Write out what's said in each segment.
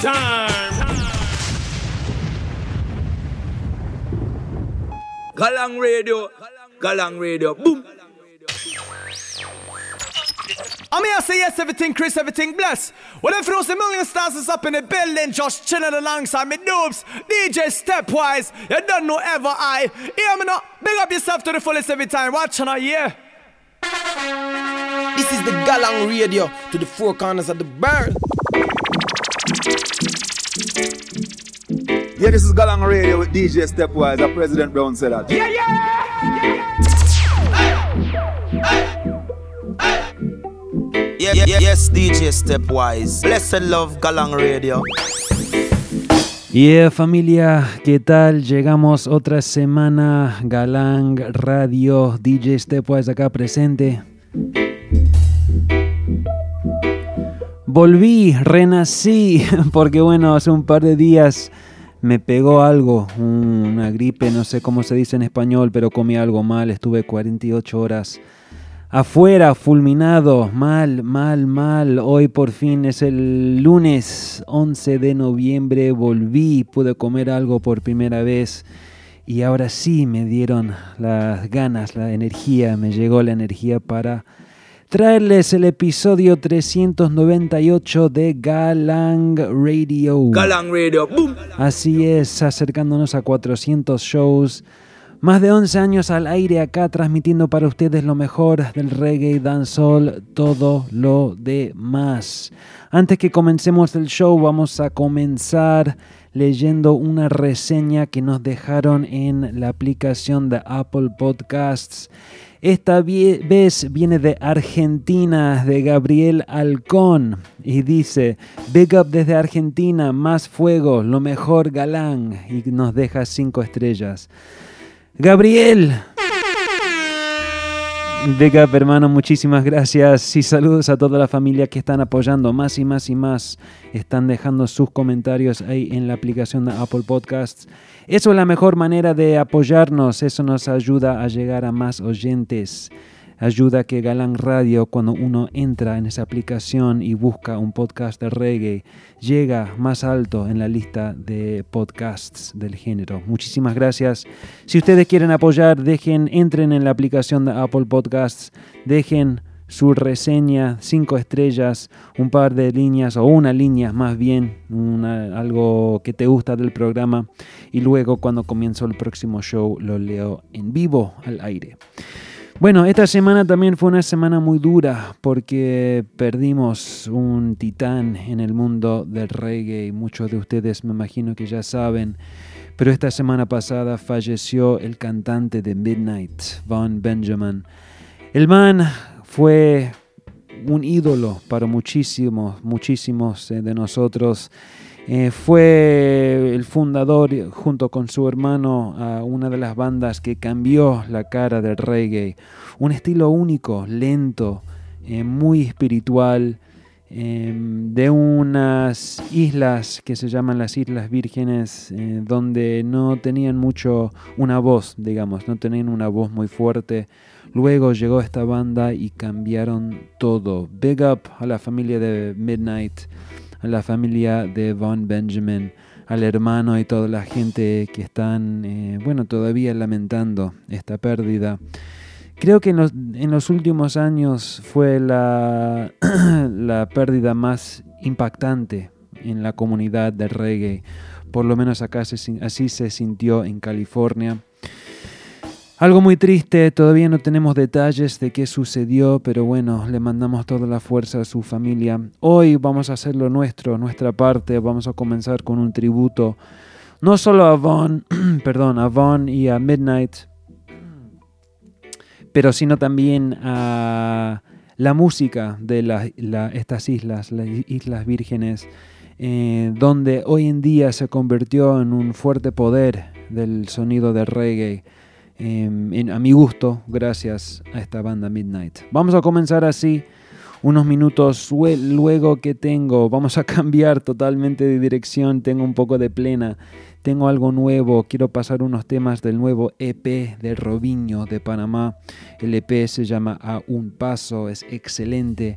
time. Galang Radio, Galang Radio, boom. I'm here to say yes, everything Chris, everything bless. Well, if those a million stars is up in the building, just chilling alongside me noobs, DJ Stepwise, you don't know ever I. Hear me now, big up yourself to the fullest every time, watching I yeah. This is the Galang Radio to the four corners of the world. Yeah, this is Galang Radio with DJ Stepwise. Our President Brown said that. Yeah, yeah! Yeah, yeah, yes, DJ Stepwise. Blessed love, Galang Radio. Yeah, familia, ¿qué tal? Llegamos otra semana, Galang Radio, DJ Stepwise acá presente. Volví, renací, porque bueno, hace un par de días me pegó algo, una gripe, no sé cómo se dice en español, pero comí algo mal, estuve 48 horas afuera, fulminado, mal, mal, mal. Hoy por fin es el lunes 11 de noviembre, volví, pude comer algo por primera vez y ahora sí me dieron las ganas, la energía, me llegó la energía para traerles el episodio 398 de Galang Radio. Galang Radio, boom. Así es, acercándonos a 400 shows. Más de 11 años al aire acá transmitiendo para ustedes lo mejor del reggae, dancehall, todo lo demás. Antes que comencemos el show vamos a comenzar leyendo una reseña que nos dejaron en la aplicación de Apple Podcasts. Esta vez viene de Argentina, de Gabriel Alcón, y dice, Big Up desde Argentina, más fuego, lo mejor galán, y nos deja cinco estrellas. Gabriel. Up, hermano, muchísimas gracias y saludos a toda la familia que están apoyando más y más y más. Están dejando sus comentarios ahí en la aplicación de Apple Podcasts. Eso es la mejor manera de apoyarnos, eso nos ayuda a llegar a más oyentes. Ayuda que Galán Radio, cuando uno entra en esa aplicación y busca un podcast de reggae, llega más alto en la lista de podcasts del género. Muchísimas gracias. Si ustedes quieren apoyar, dejen, entren en la aplicación de Apple Podcasts, dejen su reseña, cinco estrellas, un par de líneas o una línea más bien, algo que te gusta del programa y luego cuando comienzo el próximo show lo leo en vivo al aire. Bueno, esta semana también fue una semana muy dura porque perdimos un titán en el mundo del reggae. Muchos de ustedes me imagino que ya saben. Pero esta semana pasada falleció el cantante de Midnight, Von Benjamin. El man fue un ídolo para muchísimos, muchísimos eh, de nosotros. Eh, fue el fundador, junto con su hermano, a una de las bandas que cambió la cara del reggae. Un estilo único, lento, eh, muy espiritual, em, de unas islas que se llaman las Islas Vírgenes, eh, donde no tenían mucho una voz, digamos, no tenían una voz muy fuerte. Luego llegó esta banda y cambiaron todo. Big up a la familia de Midnight a la familia de Von Benjamin, al hermano y toda la gente que están, eh, bueno, todavía lamentando esta pérdida. Creo que en los, últimos años fue la, la pérdida más impactante en la comunidad del reggae. Por lo menos acá así se sintió en California. Algo muy triste, todavía no tenemos detalles de qué sucedió, pero bueno, le mandamos toda la fuerza a su familia. Hoy vamos a hacer lo nuestro, nuestra parte, vamos a comenzar con un tributo, no solo a Vaughn, perdón, a y a Midnight, pero sino también a la música de estas islas, las Islas Vírgenes, eh, donde hoy en día se convirtió en un fuerte poder del sonido de reggae. Em, a mi gusto, gracias a esta banda Midnight. Vamos a comenzar así, unos minutos luego que tengo, vamos a cambiar totalmente de dirección, tengo un poco de plena, tengo algo nuevo, quiero pasar unos temas del nuevo EP de Robinho de Panamá. El EP se llama A un Paso, es excelente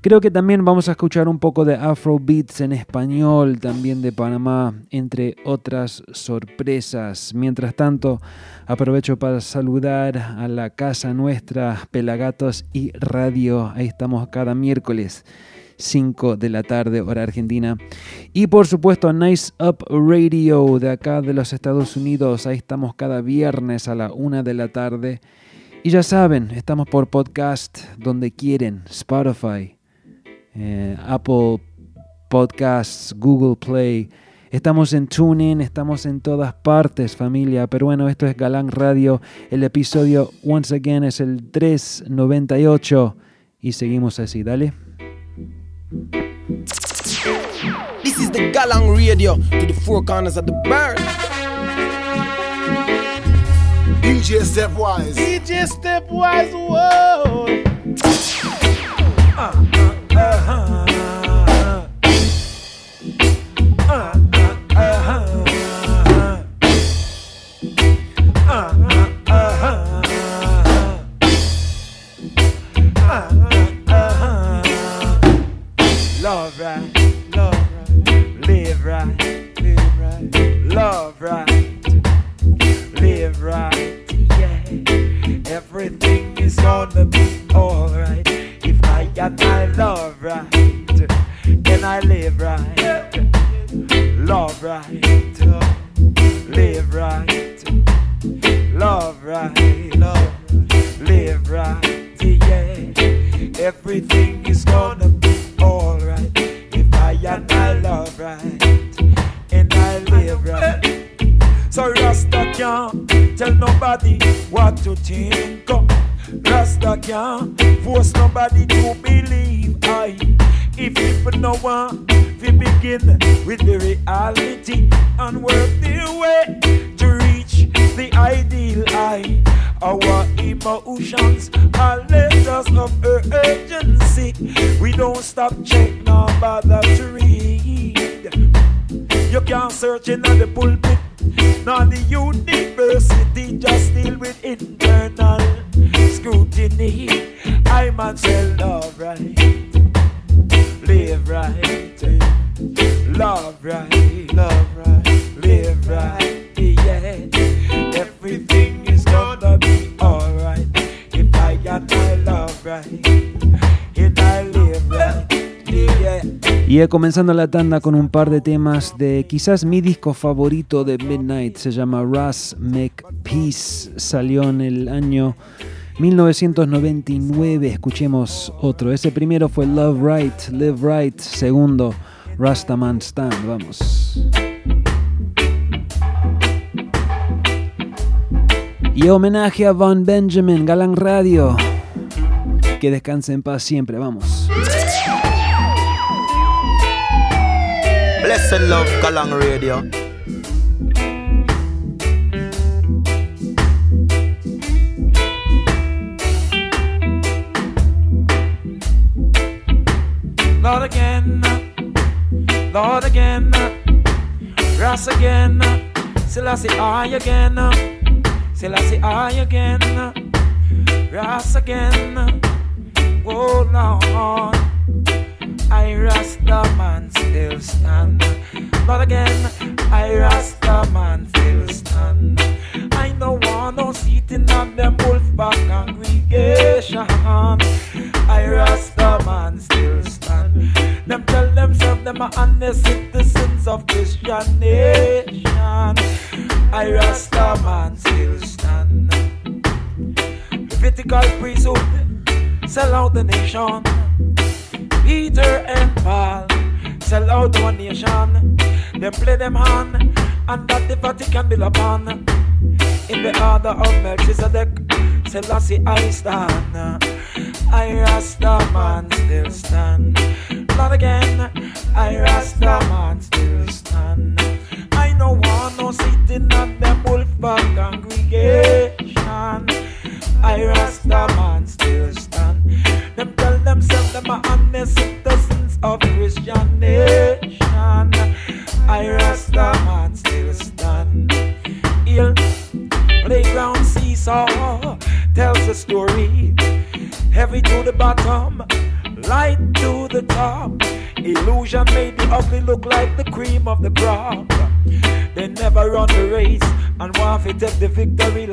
Creo que también vamos a escuchar un poco de Afro Beats en español, también de Panamá, entre otras sorpresas. Mientras tanto, aprovecho para saludar a la casa nuestra, Pelagatos y Radio. Ahí estamos cada miércoles. 5 de la tarde, hora argentina. Y por supuesto, Nice Up Radio de acá de los Estados Unidos. Ahí estamos cada viernes a la 1 de la tarde. Y ya saben, estamos por podcast donde quieren, Spotify, eh, Apple Podcasts, Google Play. Estamos en TuneIn, estamos en todas partes, familia. Pero bueno, esto es Galán Radio. El episodio, once again, es el 398. Y seguimos así, dale. This is the Galang Radio to the four corners of the bird. DJ Stepwise. DJ Stepwise, whoa. Love right, love right, live right, live right, love right, live right, yeah. Everything is gonna be alright if I and I love right, and I live right, love right, live right, love right, love, live right, yeah. Everything is gonna be nobody what to think. of. Rasta can't force nobody to believe. I if people no one we begin with the reality and work their way to reach the ideal. I our emotions are letters of urgency. We don't stop check nor bother to read. You can't search in the pulpit, nor the university, just deal with internal scrutiny. I say love right, live right, love right, love Comenzando la tanda con un par de temas de quizás mi disco favorito de Midnight. Se llama Russ McPeace. Salió en el año 1999. Escuchemos otro. Ese primero fue Love Right, Live Right. Segundo, Rastaman Stand. Vamos. Y homenaje a Von Benjamin, Galán Radio. Que descanse en paz siempre. Vamos. Blessed love, Galang Radio. Lord again, Lord again, Ras again, Selassie I again, Selassie I again, Ras again, oh Lord, I Rasta man still stand. But again, I Rasta man still stand. I don't want no seating on them wolf back congregation. I Rasta man still stand. Them tell themselves them are honest citizens of Christian nation. I Rasta man still stand. Levitical priesthood sell out the nation. Peter and Paul sell out one nation. Them play them hand, and that the Vatican build upon. In the order of Melchizedek, Selassie I stand. I Rasta man still stand. Not again, I Rasta man still stand. I no want no sitting at them wolf back congregation. Look like the cream of the crop. They never run the race and want to take the victory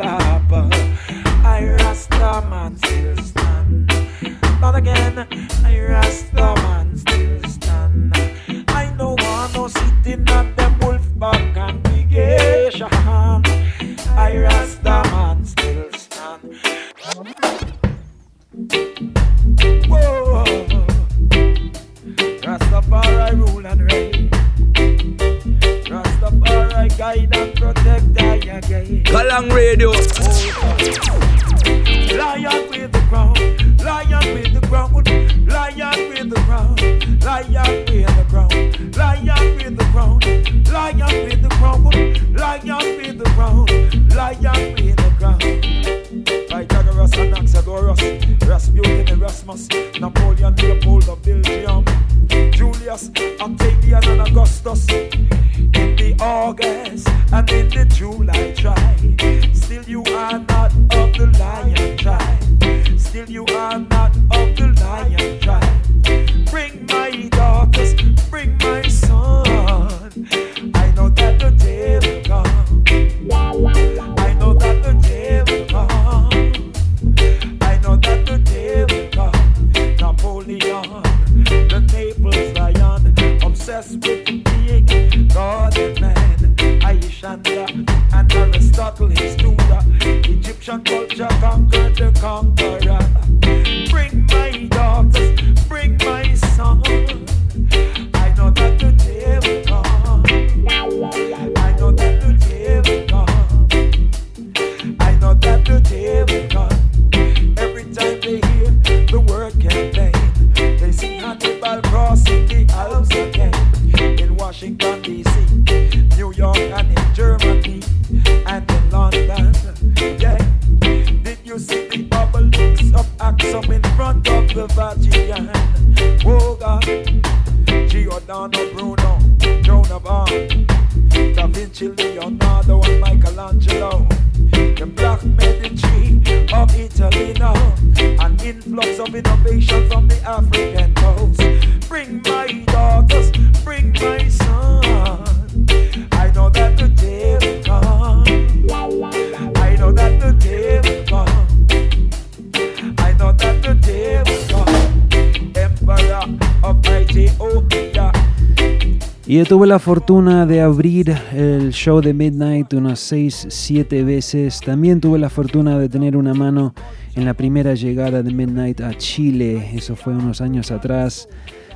tuve la fortuna de abrir el show de Midnight unas 6, 7 veces. También tuve la fortuna de tener una mano en la primera llegada de Midnight a Chile. Eso fue unos años atrás.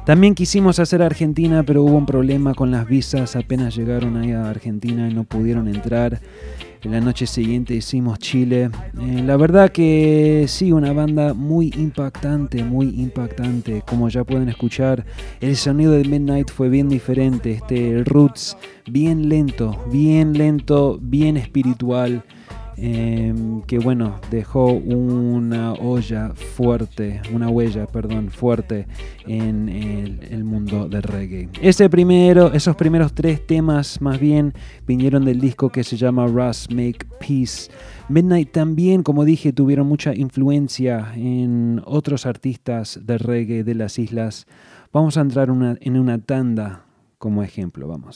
También quisimos hacer Argentina, pero hubo un problema con las visas. Apenas llegaron ahí a Argentina y no pudieron entrar. En la noche siguiente hicimos Chile. Eh, la verdad que sí, una banda muy impactante, muy impactante. Como ya pueden escuchar, el sonido de Midnight fue bien diferente. Este Roots, bien lento, bien lento, bien espiritual. Eh, que bueno, dejó una olla fuerte, una huella, perdón, fuerte en el, mundo del reggae. Ese primero, esos primeros tres temas más bien vinieron del disco que se llama Rust Make Peace. Midnight también, como dije, tuvieron mucha influencia en otros artistas de reggae de las islas. Vamos a entrar en una tanda como ejemplo, vamos.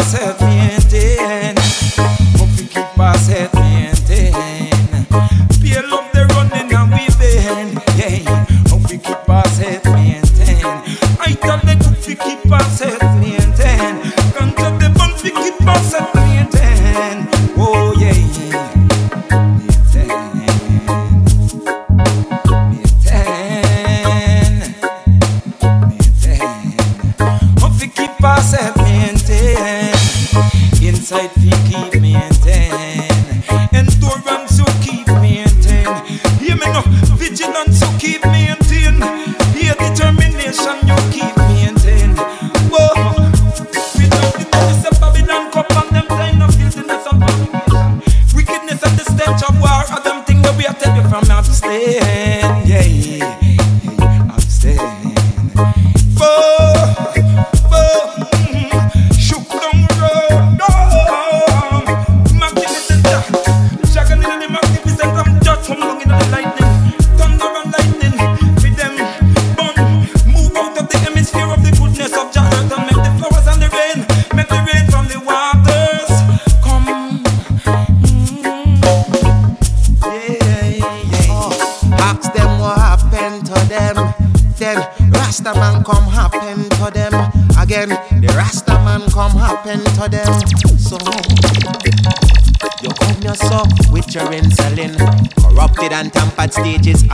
myself. keep me in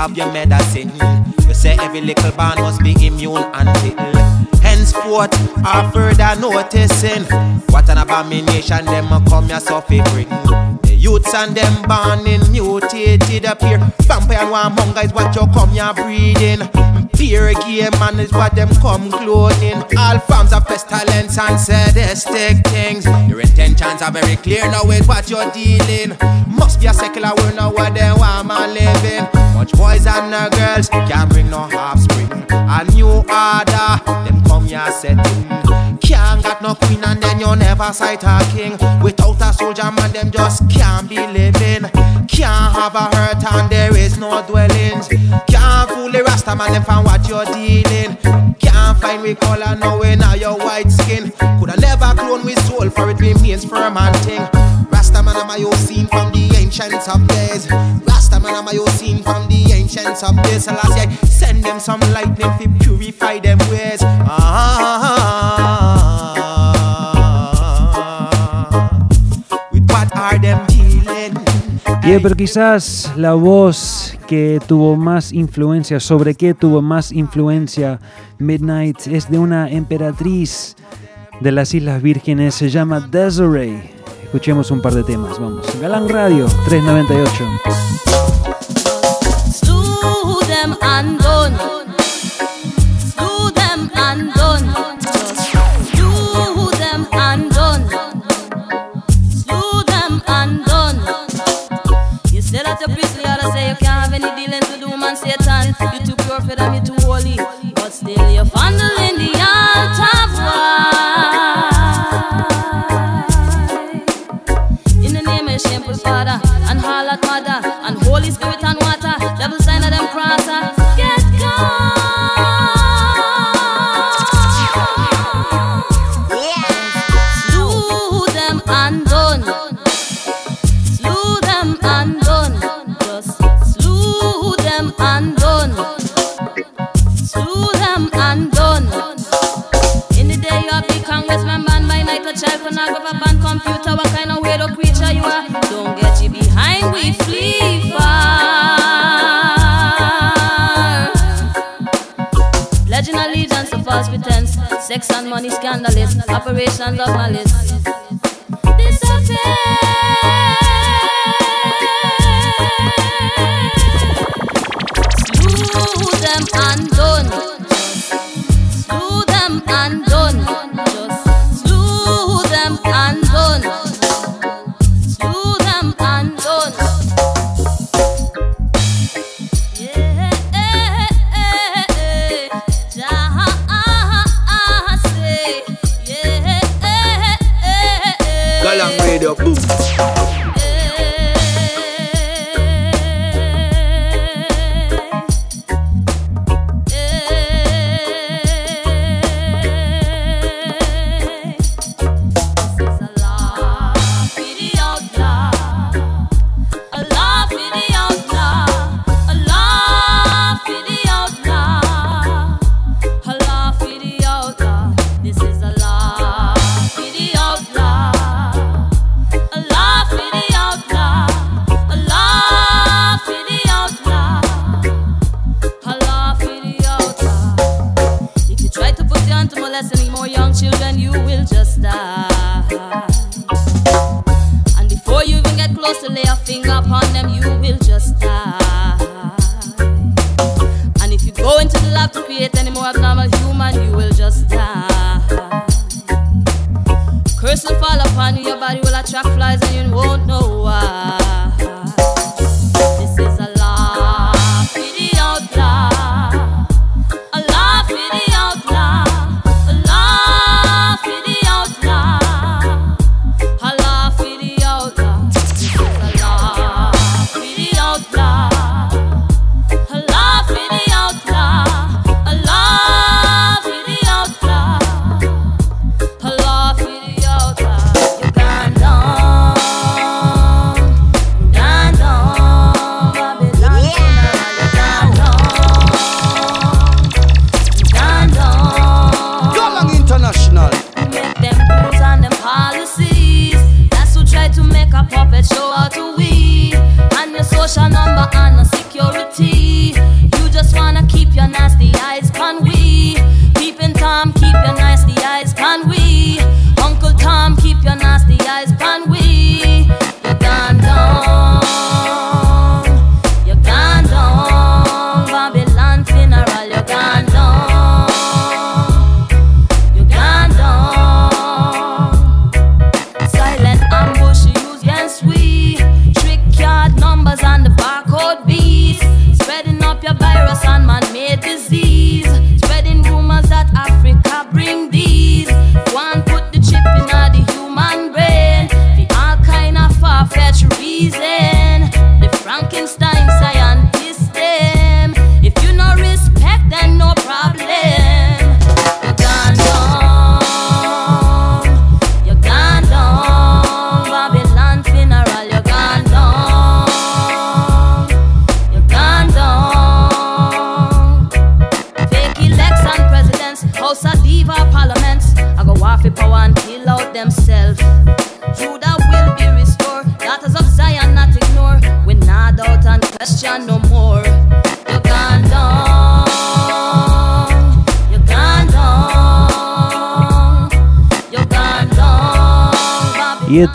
of your medicine. You say every little band must be immune until henceforth are further noticing. What an abomination them come yourself a bring. The youths and them born in mutated appear. Vampire and hunger is what you come here breeding. Fear game man is what them come cloning. All forms of pestilence and sadistic things. Your intentions are very clear now with what you're dealing. Must be a secular world now where they want living. Much boys and no girls can't bring no offspring. A new order, them come here setting. Can't got no queen and then you never sight a king. Without a soldier man, them just can't be living. Can't have a hurt and there is no dwellings. Can't fool the Rasta man them from what you're dealing. Can't find we color knowing how your white skin. Coulda never clone with soul for it remains firm and thing. Rasta man am I you seen from the ancients of days. Rasta man am I you seen from the ancients of send them some lightning to purify them ways. Ah, with what are them dealing? Bien, pero quizás la voz que tuvo más influencia, sobre qué tuvo más influencia Midnight, es de una emperatriz de las Islas Vírgenes, se llama Desiree. Escuchemos un par de temas, vamos. Galán Radio 398. Slew them and done. Slew them and done. Just slew them and done. Slew them and done. You say that your priestly order say you can't have any dealings with woman Satan. You too pure for them, you too holy. But still you're fondling the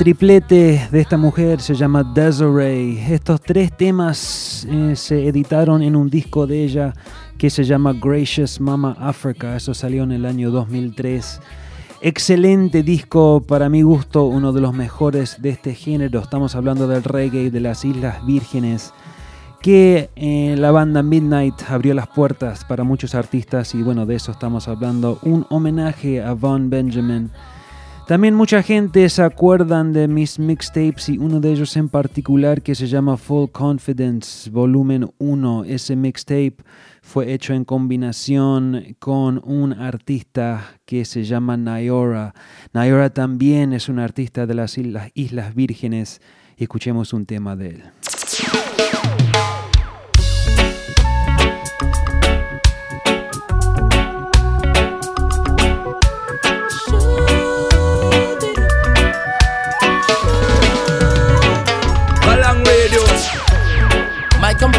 triplete de esta mujer se llama Desiree. Estos tres temas eh, se editaron en un disco de ella que se llama Gracious Mama Africa. Eso salió en el año 2003. Excelente disco, para mi gusto, uno de los mejores de este género. Estamos hablando del reggae de las Islas Vírgenes, que eh, la banda Midnight abrió las puertas para muchos artistas y bueno, de eso estamos hablando. Un homenaje a Von Benjamin. También mucha gente se acuerdan de mis mixtapes y uno de ellos en particular que se llama Full Confidence Volumen 1. Ese mixtape fue hecho en combinación con un artista que se llama Nayora. Nayora también es un artista de las Islas, Islas Vírgenes. Escuchemos un tema de él.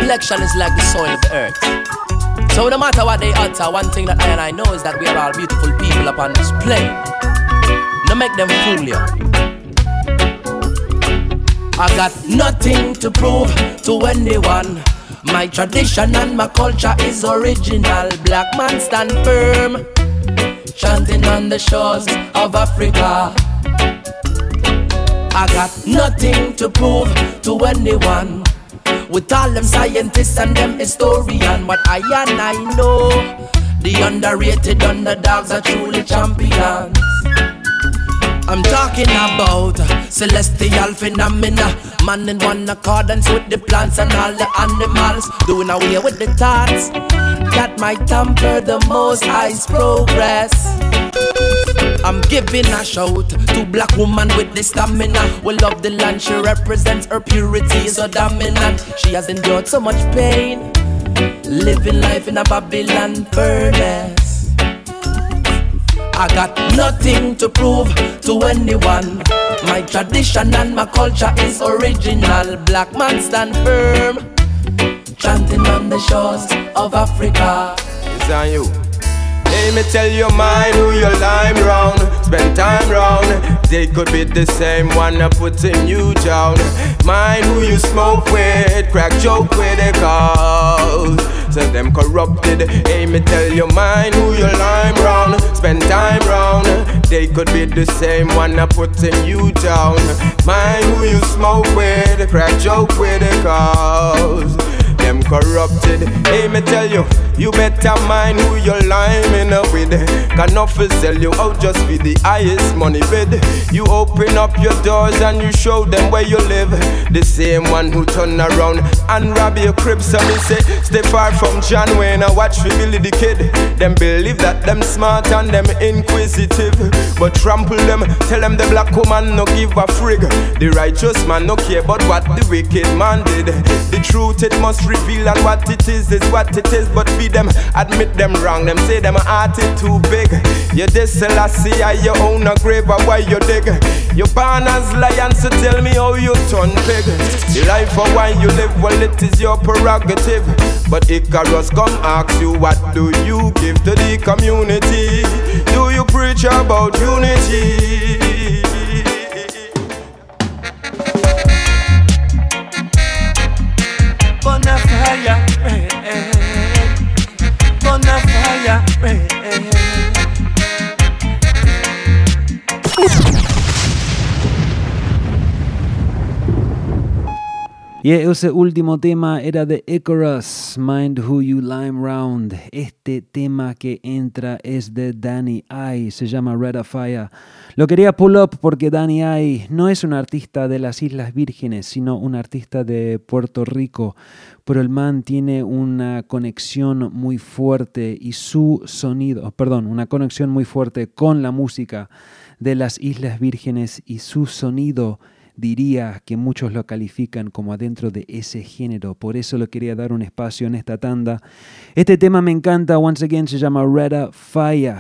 Complexion is like the soil of the earth. So no matter what they utter, one thing that I and I know is that we are all beautiful people upon this plane. No make them fool you. I got nothing to prove to anyone. My tradition and my culture is original. Black man stand firm, chanting on the shores of Africa. I got nothing to prove to anyone. With all them scientists and them historian, what I and I know, the underrated underdogs are truly champions. I'm talking about celestial phenomena, man in one accordance with the plants and all the animals, doing away with the thoughts that might tamper the most high's progress. I'm giving a shout to black woman with the stamina. We love the land she represents. Her purity so dominant. She has endured so much pain, living life in a Babylon furnace. I got nothing to prove to anyone. My tradition and my culture is original. Black man stand firm, chanting on the shores of Africa. It's on you. Hey, me tell your mind who you lime round. Spend time round. They could be the same one that putting you down. Mind who you smoke with, crack joke with the cause. So them corrupted. Hey, me tell your mind who you lime round. Spend time round. They could be the same one that putting you down. Mind who you smoke with, crack joke with the cause them corrupted. Hey, me tell you, you better mind who you're liming up with. Can nothing sell you out just for the highest money bid. You open up your doors and you show them where you live. The same one who turn around and rob your crib. So me say, stay far from John Wayne and watch for Billy the Kid. Them believe that them smart and them inquisitive. But trample them, tell them the black woman no give a frig. The righteous man no care about what the wicked man did. The truth it must reveal and what it is is what it is. But be them admit them wrong. Them say them heart is too big. You this Selassie, I your own a grave or why you dig. You born as lion, so tell me how you turn pig. The life of why you live, well it is your prerogative. But Icarus come ask you, what do you give to the community? Do you preach about unity? Y ese último tema era de Icarus, Mind Who You Lime Round. Este tema que entra es de Danny I, se llama Red of Fire. Lo quería pull up porque Danny I no es un artista de las Islas Vírgenes, sino un artista de Puerto Rico. Pero el man tiene una conexión muy fuerte y su sonido, perdón, una conexión muy fuerte con la música de las Islas Vírgenes y su sonido diría que muchos lo califican como adentro de ese género. Por eso le quería dar un espacio en esta tanda. Este tema me encanta. Once again se llama Reda Fire.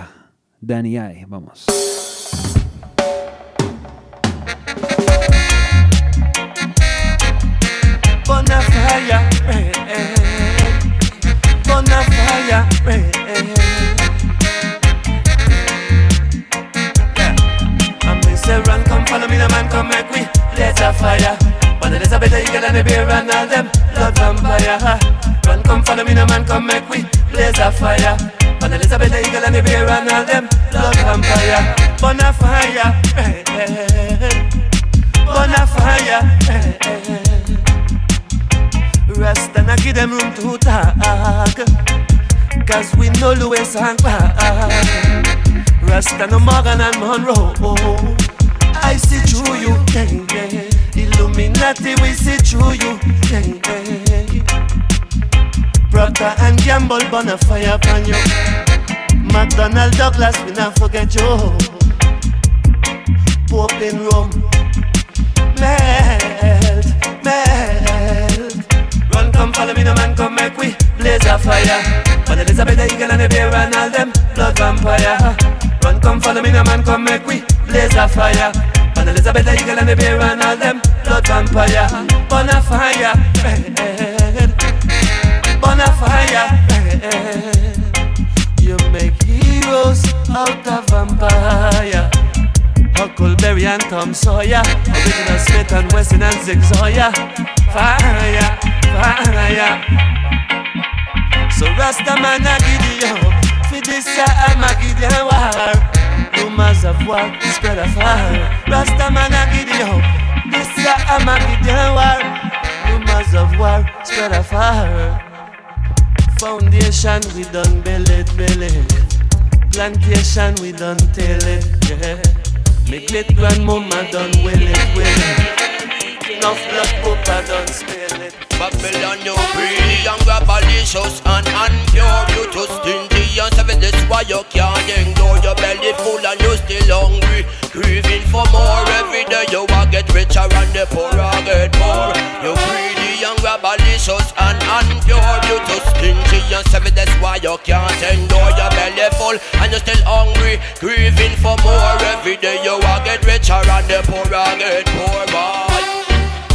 Danny I. Vamos. Follow me, the man, come make we let a fire. But it is a better eagle than the bear and all them blood vampire. Run, come follow me, the man, come make we blaze a fire. But it is a better eagle than the bear and all them blood vampire. Bonafire, red. Bonafire, red. Rasta na give them room to talk Cause we know Louis and Clark Rasta no Morgan and Monroe I see through you, yeah, yeah. Illuminati, we see through you, yeah, yeah. Procter and Gamble, burn a fire upon you McDonald Douglas, we not forget you Pope in Rome Melt, melt Run, come follow me, no man, come make we blaze a fire. But Elizabeth the eagle and the bear and all them blood vampire. Run, come follow me, no man, come make we blaze a fire. But Elizabeth eagle and the bear and all them blood vampire. Burn a fire. Burn a fire. You make heroes out of vampire. Huckleberry and Tom Sawyer, original Smith and Wesson and Zig Zoya. Fire, fire. So Rasta man a Gideon, for this a Gideon war. Rumors of war spread afar. Rasta man a Gideon, this year I'm a Gideon war. Rumors of war spread afar. Foundation we done build it, build it. Plantation we done tell it, yeah. Me great grandmama done will it, will it. Enough blood papa done spill it. Babylon, you greedy and grabalicious and unpure. You too stingy and seven, this why you can't endure. Your belly full and you still hungry. Craving for more every day. You will get richer and the poorer get more. You greedy and grabalicious and unpure. You too stingy and seven, that's why you can't endure. Your belly full and you still hungry. Craving for more every day. You will get richer and the poorer get poor.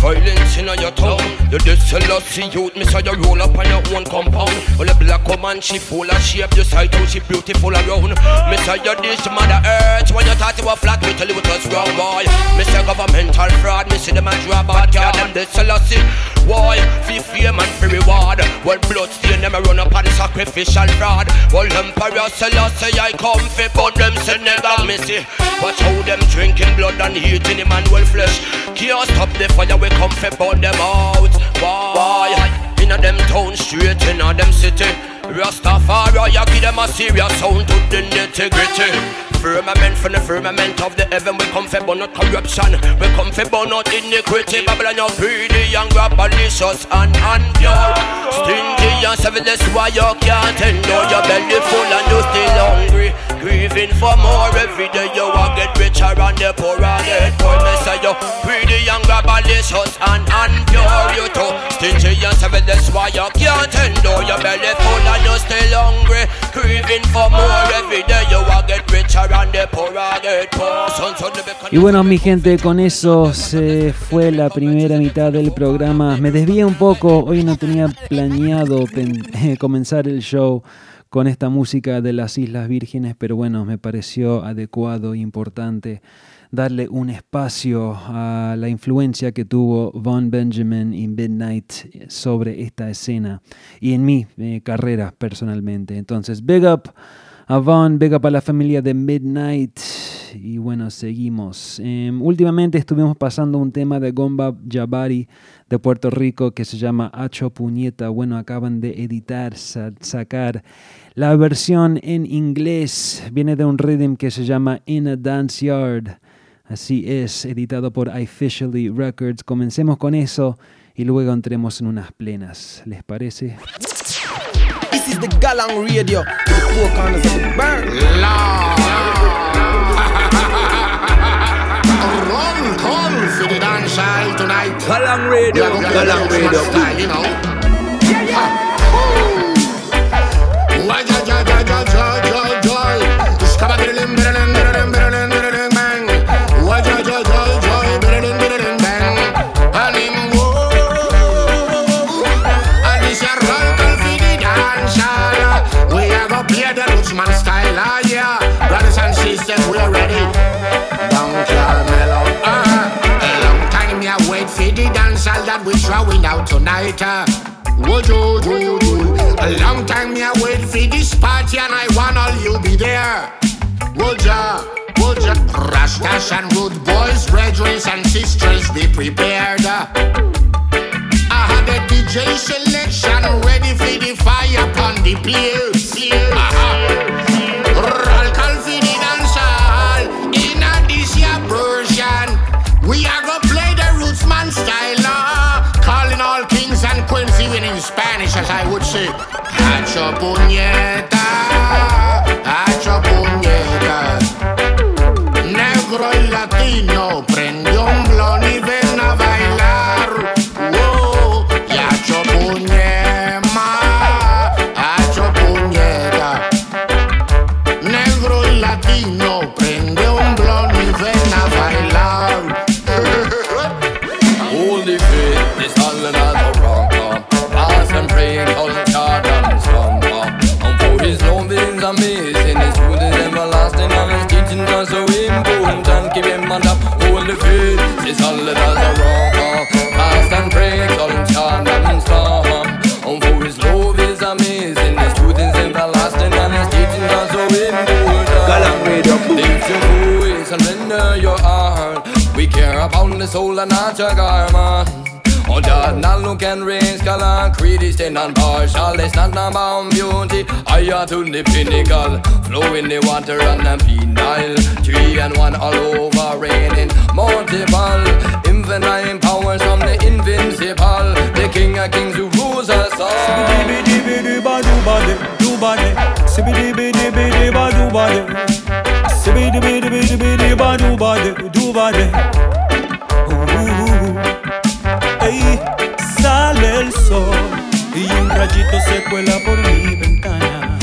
Violence in your town. You this see youth, me saw you roll up on your own compound. Well, a black woman, she full of shape, you sight how she beautiful around. Me say you this mother earth, when you thought you were flat, me tell you it was wrong, boy. Me say governmental fraud, me see them a drop bad card, them this see. Why? Fi fame and fi reward. Well, blood stain them a run up on sacrificial fraud. Well, Emperor Selassie, I come fi but them say never miss it. Watch how them drinking blood and eating Emmanuel flesh. Can't stop the fire, we come fi burn them out. Why? Inna them town straight inna them city. Rastafari, I give them a serious sound to the nitty gritty. Firmament from the firmament of the heaven We come for burn out corruption. We come for burn out iniquity Babylon you're greedy and grabalicious and unpure. Stingy and selfless why you can't endure? Your belly full and you still hungry Grieving for more. Every day you will get richer and the poorer get poor Me say you greedy and grabalicious and unpure. You too stingy and selfless why you can't endure? Your belly full and you still hungry Y bueno, mi gente, con eso se fue la primera mitad del programa. Me desvié un poco, hoy no tenía planeado comenzar el show con esta música de las Islas Vírgenes, pero bueno, me pareció adecuado e importante darle un espacio a la influencia que tuvo Von Benjamin y Midnight sobre esta escena y en mi eh, carrera personalmente. Entonces, big up Avon, Vega para la familia de Midnight. Y bueno, seguimos. Em, últimamente estuvimos pasando un tema de Gomba Jabari de Puerto Rico que se llama Hacho Puñeta. Bueno, acaban de editar, sacar la versión en inglés. Viene de un rhythm que se llama In a Dance Yard. Así es, editado por Officially Records. Comencemos con eso y luego entremos en unas plenas. ¿Les parece? This is the Galang Radio, the four corners of the burn. Run, come for the dance tonight. Galang Radio, Galang Radio. We throwing out tonight. Would you, do, do. A long time me a wait for this party and I want all you be there. Would ya, would ya? Rastas and rude boys, brethren and sisters, be prepared. Uh. I had a DJ selection ready for the fire upon the place. 太无耻，还说不粘。The soul and natural karma. Och gärna look en ren skala Kritisk till nån bar Charlie snackar not om beauty I are to the pinnacle. Flowing the water and the penile. Three and one all over raining Multiple. Infinite powers from the invincible. The king of kings who rules us all. Sibidi-bidi-bidi-ba-du-ba-di Du-ba-di Sibidi-bidi-bidi-ba-du-ba-di Sibidi-bidi-bidi-ba-du-ba-di Du-ba-di y un rayito se cuela por mi ventana.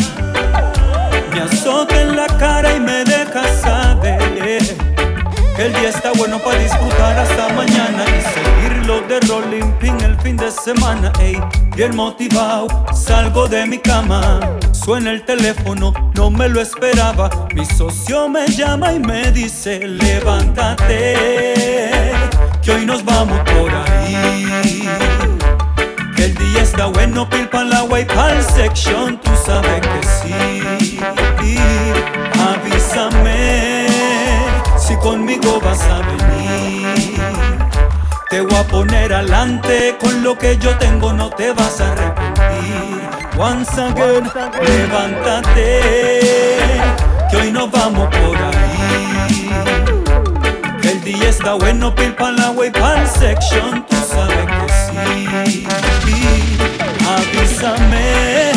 Me azota en la cara y me deja saber que el día está bueno para disfrutar hasta mañana y seguirlo de rolling pin el fin de semana, ey, bien motivado, salgo de mi cama, suena el teléfono, no me lo esperaba, mi socio me llama y me dice, levántate, que hoy nos vamos por ahí. El día está bueno, pil pa' la y pa'l section, tú sabes que sí. Avísame si conmigo vas a venir. Te voy a poner adelante con lo que yo tengo, no te vas a arrepentir. Once again, levántate, que hoy nos vamos por ahí. El día está bueno, pil pa' la way, pa'l section, tú sabes que sí. Avísame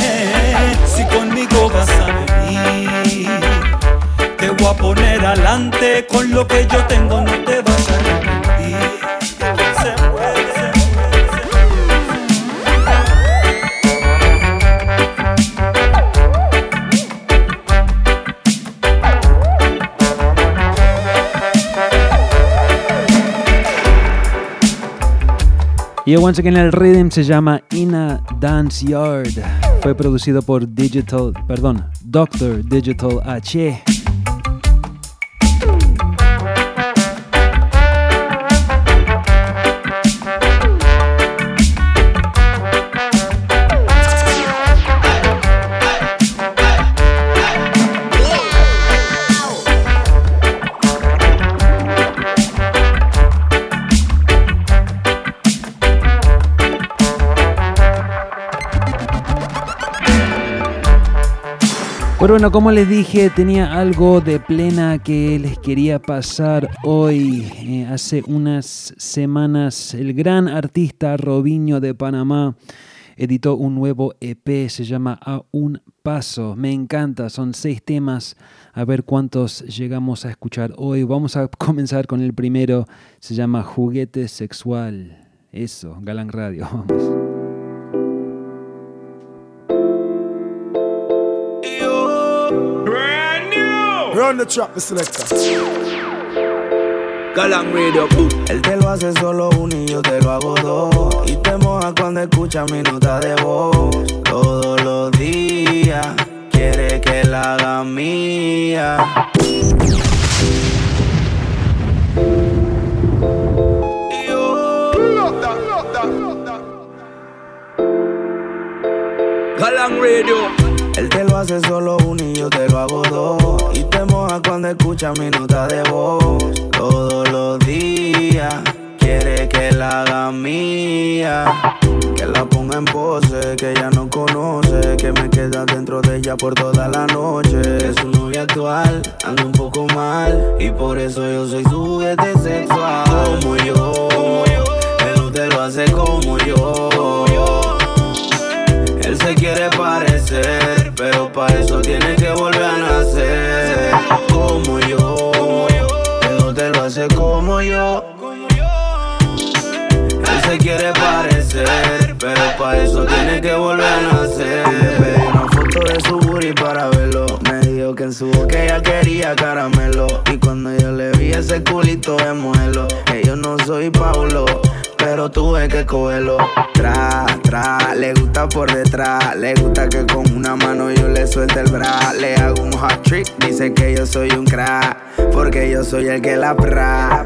si conmigo vas a venir. Te voy a poner adelante con lo que yo tengo, no te Y once again el rhythm se llama Ina Dance Yard. Fue producido por Digital, perdón, Doctor Digital H. Bueno, como les dije, tenía algo de plena que les quería pasar hoy. Eh, hace unas semanas, el gran artista Robinho de Panamá editó un nuevo EP, se llama A un Paso. Me encanta, son seis temas. A ver cuántos llegamos a escuchar hoy. Vamos a comenzar con el primero, se llama Juguete Sexual. Eso, Galán Radio. Run the trap, the selector. Galang Radio. Boom. Él te lo hace solo uno y yo te lo hago dos. Y te moja cuando escucha mi nota de voz. Todos los días quiere que la haga mía. Galang Radio. Lo hace solo uno y yo te lo hago dos. Y te moja cuando escucha mi nota de voz. Todos los días quiere que la haga mía. Que la ponga en pose, que ella no conoce. Que me queda dentro de ella por toda la noche. Es su novia actual, anda un poco mal. Y por eso yo soy su juguete sexual. Como yo, él no te lo hace como yo. Él se quiere parecer, pero para eso tiene que volver a nacer. Como yo, él no te lo hace como yo. Él se quiere parecer, pero para eso tiene que volver a nacer. Pedí una foto de su booty para verlo. Me dijo que en su boca ella quería caramelo. Y cuando yo le vi ese culito de eh, yo no soy Paulo pero tuve que cogerlo. Tra, tra, le gusta por detrás. Le gusta que con una mano yo le suelte el bra. Le hago un hot trick, dice que yo soy un crack. Porque yo soy el que la pra.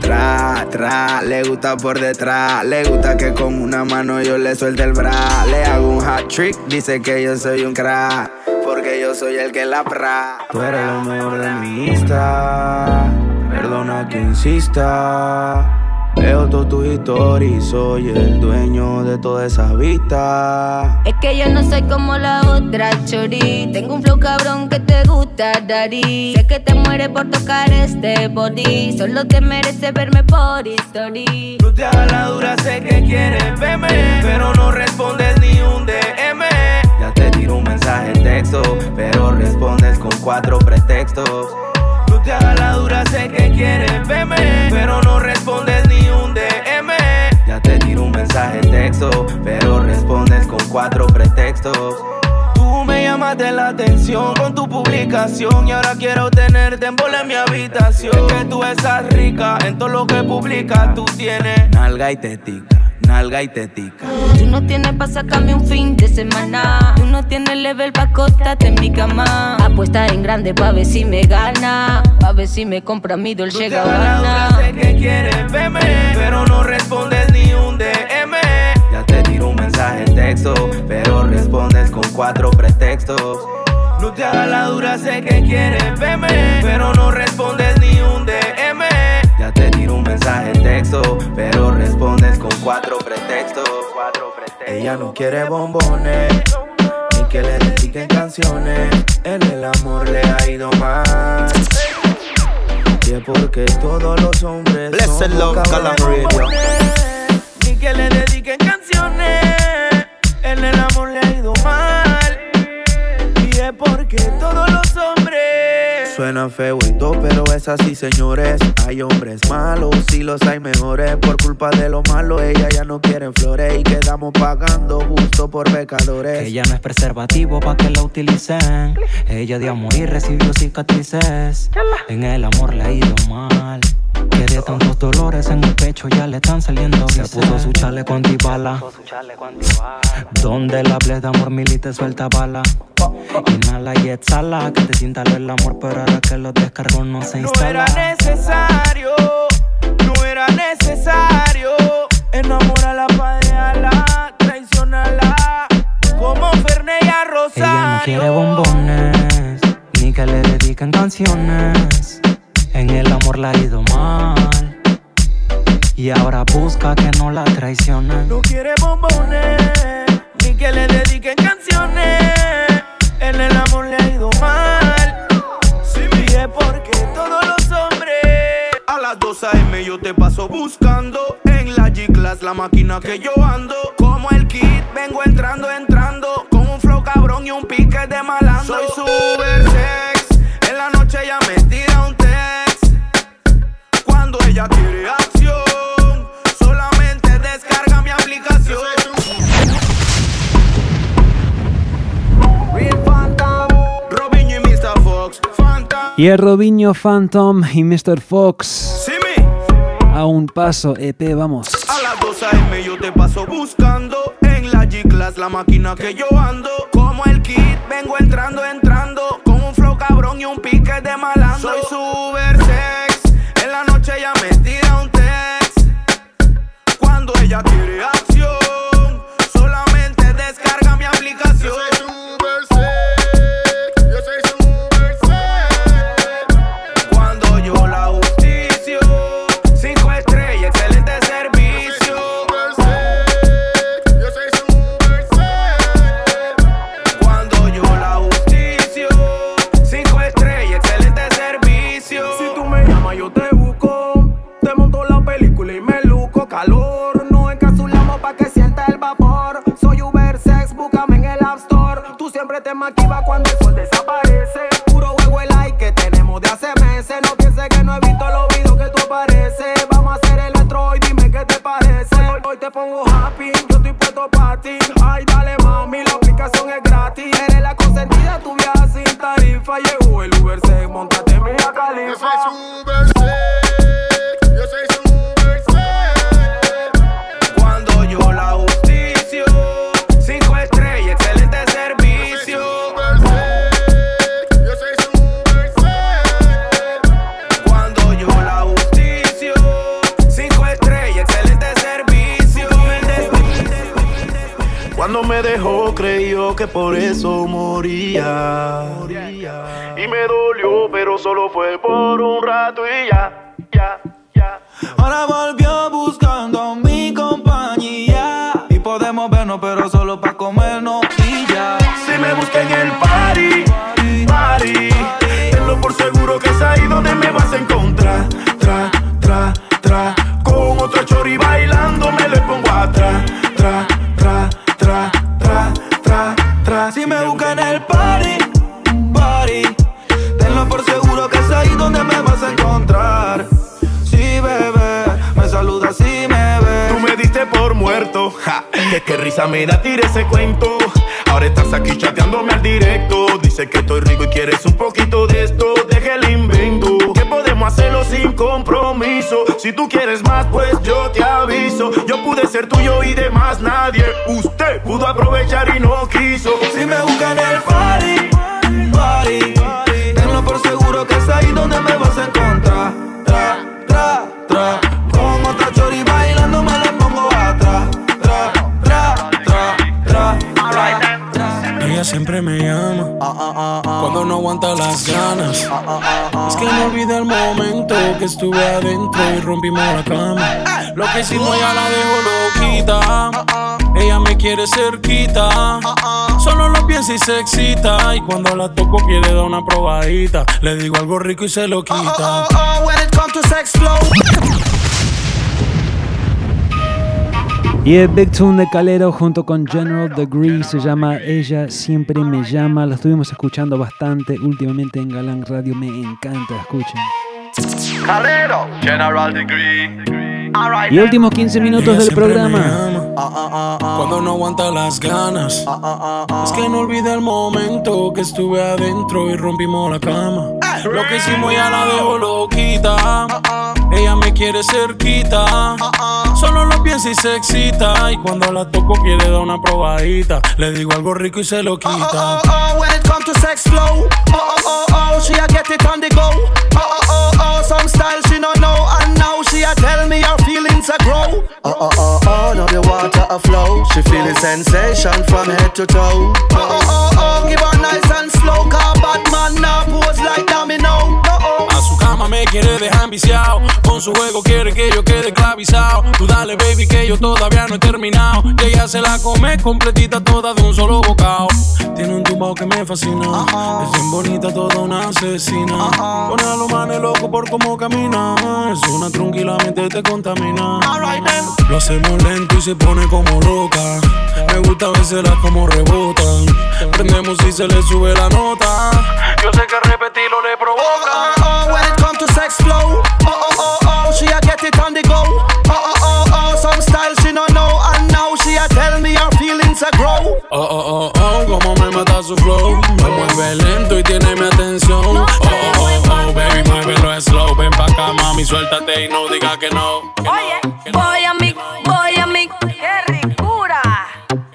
Tra, tra, le gusta por detrás. Le gusta que con una mano yo le suelte el bra. Le hago un hot trick, dice que yo soy un crack. Porque yo soy el que la pra. Tú eres lo mejor de mi Insta. Perdona que insista. Veo toda tu historia y soy el dueño de toda esa vista. Es que yo no soy como la otra chori. Tengo un flow cabrón que te gusta, Dari. Sé que te mueres por tocar este body. Solo te merece verme por history. Tú te hagas la dura, sé que quieres verme, pero no respondes ni un DM. Ya te tiro un mensaje en texto, pero respondes con cuatro pretextos. Tú te hagas sé que quieres verme, pero no respondes ni un DM. Ya te tiro un mensaje en texto, pero respondes con cuatro pretextos. Tú me llamas llamarte la atención con tu publicación. Y ahora quiero tenerte en bola en mi habitación. Que tú estás rica en todo lo que publicas. Tú tienes nalga y tetica, nalga y tetica. Tú no tienes pa' sacarme un fin de semana. Tú no tienes level pa' acostarte en mi cama. Apuesta en grande pa' ver si me gana. Pa' ver si me compra mi Dolce Gabbana. sé que quieres verme, pero no respondes ni un DM. Ya te tiro un mensaje en texto, pero respondes con cuatro pretextos. No te hagas la dura, sé que quieres verme, pero no respondes ni un DM. Ya te mensaje en texto, pero respondes con cuatro pretextos. Cuatro pretextos. Ella no quiere bombones, ni que le dediquen canciones. En el amor le ha ido mal. Y es porque todos los hombres Blessed Love, Ni que le dediquen canciones En el amor le ha ido mal Y es porque todos los hombres Suena feo y todo, pero es así, señores. Hay hombres malos, sí los hay mejores. Por culpa de lo malo, ella ya no quiere flores. Y quedamos pagando justo por pecadores. Ella no es preservativo pa' que la utilicen. Ella de amor y recibió cicatrices. En el amor le ha ido mal. Que de tantos dolores en el pecho ya le están saliendo Se puso su chaleco antibala. Donde le hables de amor mil y te suelta bala. Inhala y exhala, que te sienta el amor, pero ahora que lo descargó no se No era instala. necesario, no era necesario Enamórala pa' dejarla, traicionarla Como Ferné y a Ella no Rosario quiere bombones, ni que le dediquen canciones. En el amor le ha ido mal. Y ahora busca que no la traicionen. No quiere bombones, ni que le dediquen canciones En el amor le ha ido mal 2 a.m. yo te paso buscando En la G-Class, la máquina que yo ando Como el kit, vengo entrando, entrando Con un flow cabrón y un pique de malandro Soy super sex En la noche ella me tira un text Cuando ella quiere acción Solamente descarga mi aplicación y Mr. Fox Phantom Y el Robinho Phantom y Mr. Fox. A un paso, EP, vamos. A las 2 a.m. yo te paso buscando En la G-Class, la máquina que yo ando Como el kit, vengo entrando, entrando Con un flow cabrón y un pique de malandro Soy super sex En la noche ella me tira un text Cuando ella quiere acción Solamente descarga mi aplicación Tú siempre te maquivas cuando el sol desaparece. Es que no olvida el momento que estuve adentro y rompimos la cama. Lo que hicimos ya la dejo loquita. Ella me quiere cerquita. Solo lo piensa y se excita. Y cuando la toco quiere dar una probadita. Le digo algo rico y se lo quita. Oh, when it comes to sex flow. Y el Big Tune de Calero junto con General Degree se llama Ella Siempre Me Llama. Lo estuvimos escuchando bastante últimamente en Galán Radio. Me encanta, escuchen. Calero, General Degree. Y últimos 15 minutos Ella del programa. Cuando no aguanta las ganas. Es que no olvida el momento que estuve adentro y rompimos la cama. Lo que hicimos ya la dejo loquita. Ella me quiere cerquita. Solo lo piensa y se excita. Y cuando la toco quiere dar una probadita. Le digo algo rico y se lo quita. Oh, oh, when it comes to sex flow. Oh, oh, oh, oh, she a get it on the go. Oh, oh, oh, oh, some style she no know. And now she a tell me her feelings a grow. Oh, oh, oh, oh, now the water a flow. She feeling sensation from head to toe. Oh, oh, oh, oh, give her nice and slow. Cause bad man now pose like domino. Cama me quiere dejar viciado. Con su juego quiere que yo quede esclavizado. Tú dale, baby, que yo todavía no he terminado. Y ella se la come completita toda de un solo bocado. Tiene un tumbao que me fascina. Es bien bonita, toda una asesina. Pone a los manes locos por cómo camina. Es una tranquilamente te contamina. Lo hacemos lento y se pone como loca. Me gusta verselas como rebotan. Prendemos y se le sube la nota. Yo sé que repetirlo le provoca. Flow. Oh, oh, oh, oh, she a get it on the go. Oh, oh, oh, oh, some style she no know. And now she a tell me her feelings a grow. Oh, oh, oh, oh, como me mata su flow. Me mueve lento y tiene mi atención. Oh, oh, oh, oh, baby, muévelo slow. Ven pa' acá, mami, suéltate y no diga que no. Oye, voy a mí, voy a mí. ¡Qué ricura!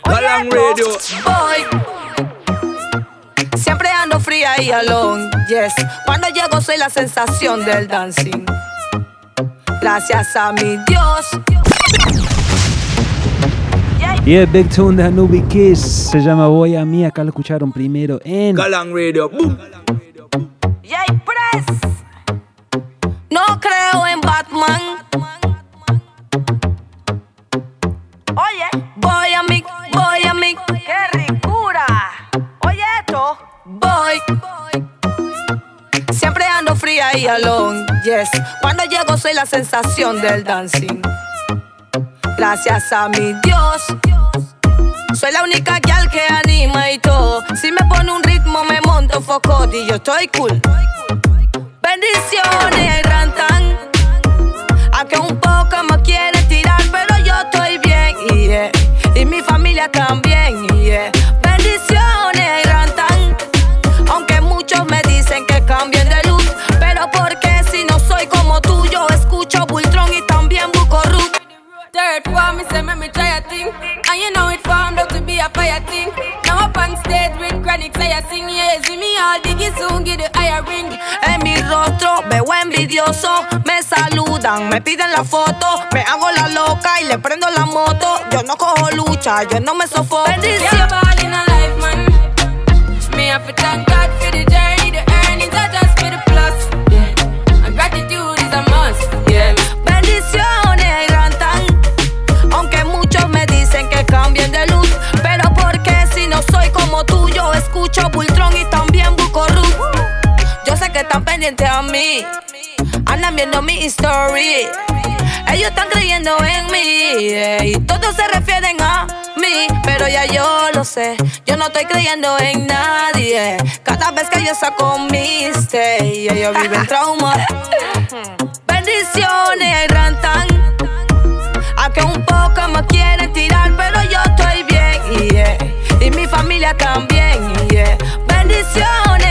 Galang Radio. Voy. Fría y alone, yes. Cuando llego soy la sensación del dancing. Gracias a mi Dios. Y el Big Tune de Anubi Kiss se llama Voy a mí. Acá lo escucharon primero en Galang Radio. Boom. Yay, press. No creo en Batman. Oye, voy a mí, voy a mí. ¡Qué ricura! Voy. Siempre ando fría y alone, yes. Cuando llego soy la sensación del dancing. Gracias a mi Dios. Soy la única gal que anima y todo. Si me pone un ritmo me monto foco y yo estoy cool. Bendiciones, rantan. Aunque un poco me Now with Yeah, me En mi rostro veo envidioso, me saludan, me piden la foto, me hago la loca y le prendo la moto. Yo no cojo lucha, yo no me sofoco. Yeah, life, man. Me thank God for the pendiente a mí. Andan viendo mi story. Ellos están creyendo en mí. Eh, y todos se refieren a mí. Pero ya yo lo sé. Yo no estoy creyendo en nadie. Cada vez que yo saco mi stay, ellos viven trauma. Bendiciones, rantan. A que un poco me quieren tirar, pero yo estoy bien. Y mi familia también. Yeah. Bendiciones.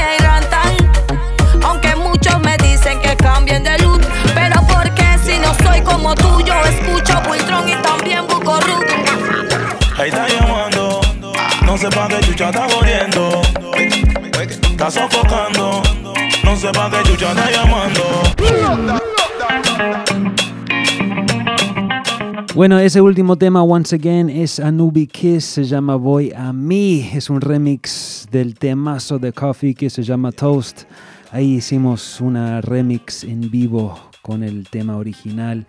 como tuyo. Escucho Buitrón y también Bucorru. Ahí está llamando, no sé pa' qué chucha está corriendo. Está sofocando, no sé pa' qué chucha está llamando. Bueno, ese último tema, once again, es Anubi Kiss, se llama Voy a mí. Es un remix del temazo de Coffee que se llama Toast. Ahí hicimos una remix en vivo con el tema original.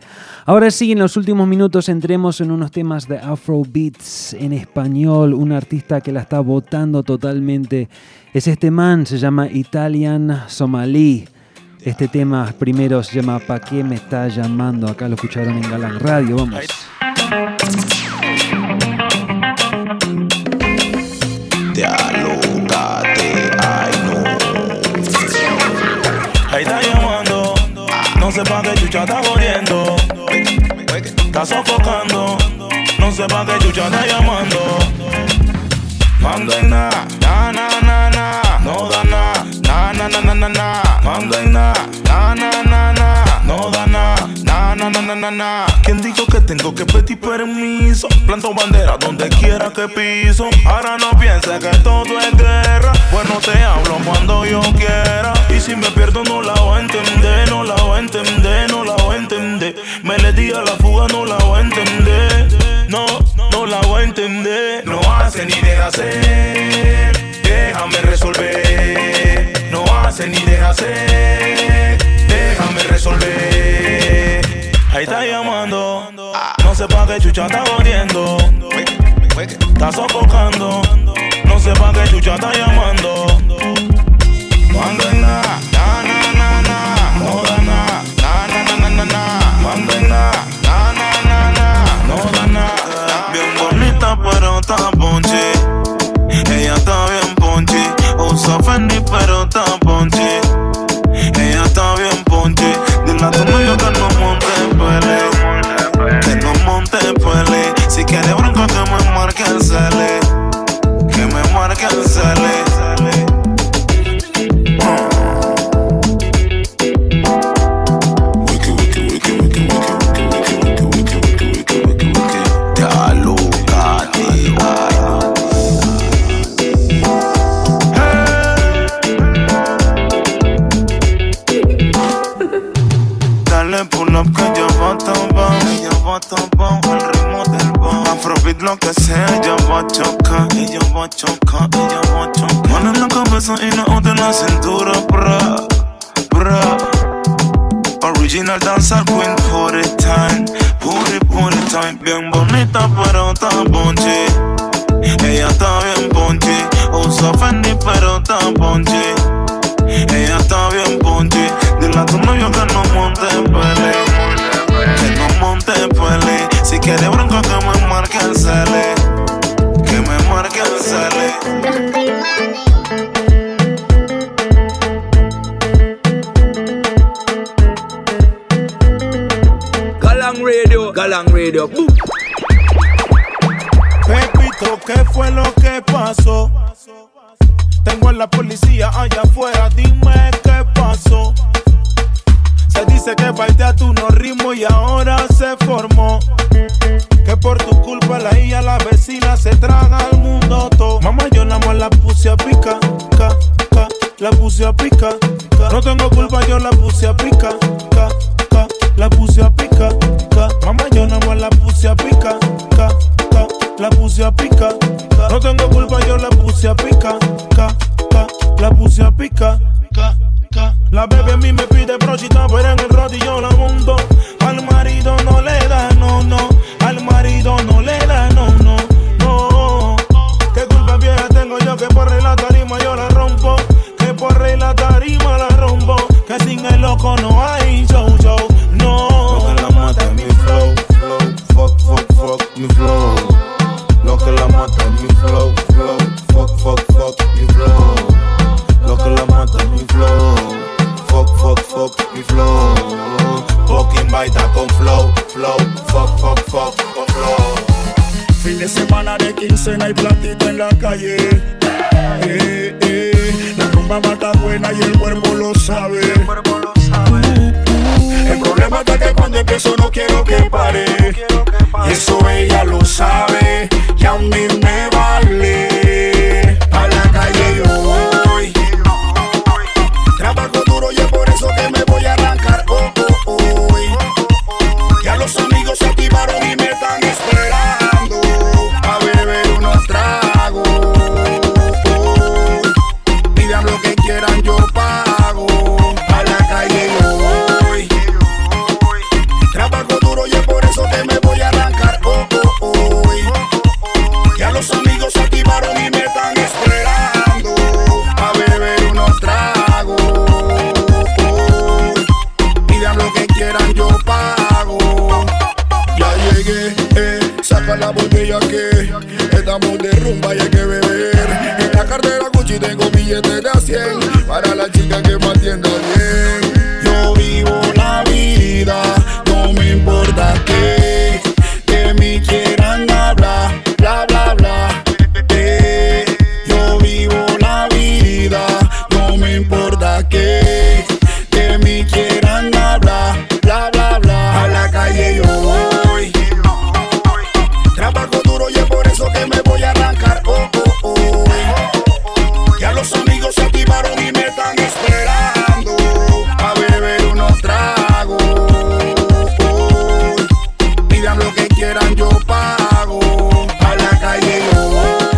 Ahora sí, en los últimos minutos entremos en unos temas de Afro Beats en español. Un artista que la está votando totalmente es este man, se llama Italian Somali. Este tema primero se llama ¿Pa qué me está llamando? Acá lo escucharon en Galán Radio, vamos. No sé pa' qué chucha está jodiendo. Está sofocando. No sé pa' qué chucha está llamando. Mando en na, na, na, na, na. No da na, na, na, na, na, na, na. Mando en na, na, na, na, na. No da ¿Quién dijo que tengo que pedir permiso? Planto bandera donde quiera que piso. Ahora no pienses que todo es guerra. Bueno, te hablo cuando yo quiera. Y si me pierdo, no la voy a entender. No la voy a entender, no la voy a entender. Me le di a la fuga, no la voy a entender. No, no la voy a entender. No hace ni deja hacer. Déjame resolver. No hace ni deja hacer. Déjame resolver. Ahí está llamando. No sé pa' qué chucha está jodiendo. Está sofocando. No sé pa' qué chucha está llamando. Mando en na, que sea, ella va a chocar, ella va a chocar, ella va a chocar. Mano en la cabeza y no de la cintura, bra, bra. Original dancer queen, put it time, put it time. Bien bonita pero está ponche, ella está bien ponche. Usa Fendi pero está ponche. Ella está bien ponche. Dile a tu novio que no monte pele. Que quiere bronca que me marque el cele. Que me marque el cele. Galang Radio, Galang Radio. Pepito, ¿qué fue lo que pasó? Tengo a la policía allá afuera, dime qué pasó. Se dice que a tu no ritmo y ahora se formó. Que por tu culpa la hija, la vecina se traga al mundo todo. Mamá, yo nada más la puse a pica, ca, ca, la puse pica. ca. No tengo culpa, yo la puse a pica, ca, ca, la puse pica. ca. Mamá, yo nada más la puse a pica, ca, ca, la puse pica. ca. No tengo culpa, yo la puse a pica, ca, ca, la puse pica. ca, La bebé a mí me pide brochita, pero en el rodillo la monto. Al marido no le da, no, no. Al marido no le da, no, no, no. ¿Qué culpa vieja tengo yo que por la tarima yo la rompo? Que por la tarima la rompo. Que sin el loco no hay show, show, no. Lo que la mata mi flow, flow, fuck, fuck, fuck, mi flow. Lo que la mata mi flow, flow, fuck, fuck, fuck, mi flow. Mi flow. Fucking baita con flow, flow, fuck, fuck, fuck, con flow. Fin de semana de quincena y platito en la calle. Eh, eh, la rumba mata buena y el cuerpo lo sabe. El problema está que cuando empiezo no quiero que pare. Y eso ella lo sabe y a mí me vale.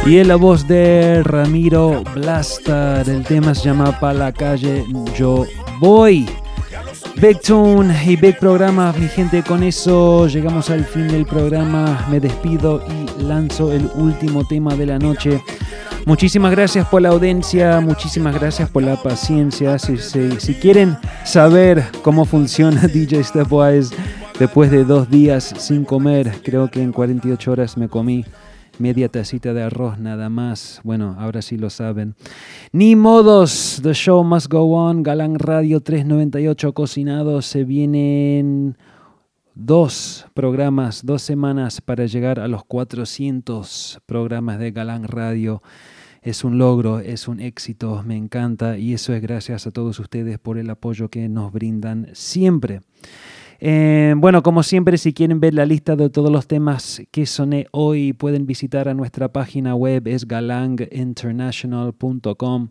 Y la voz de Ramiro Blasta. El tema se llama Pa' la calle yo voy. Big Tune y Big Programa, mi gente, con eso llegamos al fin del programa. Me despido y lanzo el último tema de la noche. Muchísimas gracias por la audiencia, muchísimas gracias por la paciencia. Si, si- si quieren saber cómo funciona DJ Stepwise después de dos días sin comer, creo que en 48 horas me comí media tacita de arroz nada más. Bueno, ahora sí lo saben. Ni modos, The Show Must Go On, Galán Radio 398 Cocinado. Se vienen dos programas, dos semanas para llegar a los 400 programas de Galán Radio. Es un logro, es un éxito, me encanta y eso es gracias a todos ustedes por el apoyo que nos brindan siempre. Eh, bueno, como siempre, si quieren ver la lista de todos los temas que soné hoy, pueden visitar a nuestra página web, es galanginternational.com.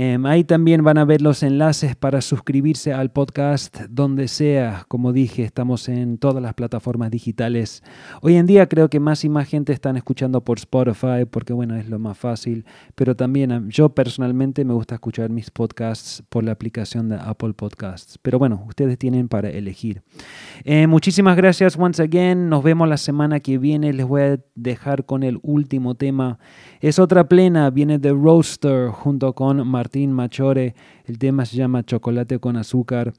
Em, ahí también van a ver los enlaces para suscribirse al podcast donde sea. Como dije, estamos en todas las plataformas digitales. Hoy en día creo que más y más gente están escuchando por Spotify porque bueno, es lo más fácil. Pero también yo personalmente me gusta escuchar mis podcasts por la aplicación de Apple Podcasts. Pero bueno, ustedes tienen para elegir. Eh, muchísimas gracias once again. Nos vemos la semana que viene. Les voy a dejar con el último tema. Es otra plena, viene de Roaster junto con Martín Machore. El tema se llama Chocolate con azúcar.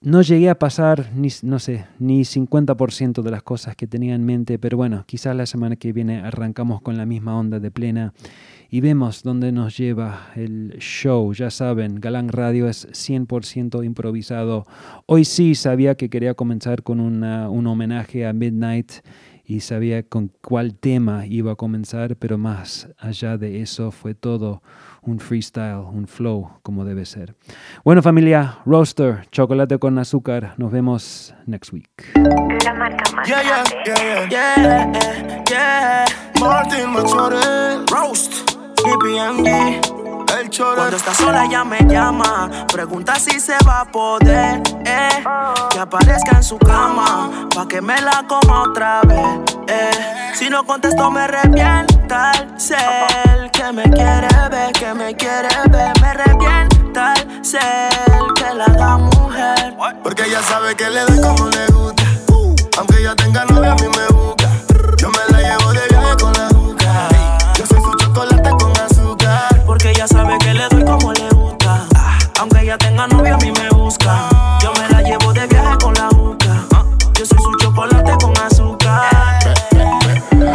No llegué a pasar, ni, no sé, ni 50% de las cosas que tenía en mente, pero bueno, quizás la semana que viene arrancamos con la misma onda de plena y vemos dónde nos lleva el show. Ya saben, Galán Radio es 100% improvisado. Hoy sí sabía que quería comenzar con una- un homenaje a Midnight y sabía con cuál tema iba a comenzar, pero más allá de eso fue todo un freestyle, un flow como debe ser. Bueno familia, Roaster, chocolate con azúcar, nos vemos next week. Yeah, yeah, yeah. Martin Machore, Roast, El. Cuando está sola ella me llama, pregunta si se va a poder, eh. Que aparezca en su cama, pa' que me la coma otra vez, eh. Si no contesto me revienta el cel, que me quiere ver, que me quiere ver, me revienta el cel, que la haga mujer. Porque ella sabe que le doy como le gusta. Aunque ella tenga novia, a mí me busca. Le doy como le gusta. Aunque ella tenga novio, a mí me busca. Yo me la llevo de viaje con la juca. Yo soy su chocolate con azúcar.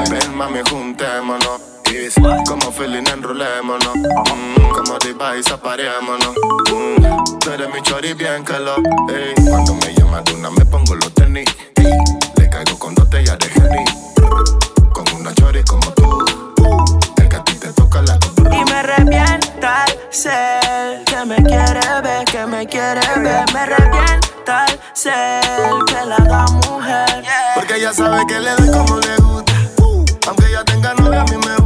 Ven, mami, juntémonos. Como feeling, enrolémonos. Mm, como device, aparémonos. Mm, tú eres mi chori bien. Ey, cuando me llaman de una, me pongo los tenis. Le caigo con dos botellas de Henny. Cel. Que me quiere ver, que me quiere ver. Me revienta el cel. Que la haga mujer. Porque ella sabe que le doy como le gusta. Aunque ella tenga novia, a mí me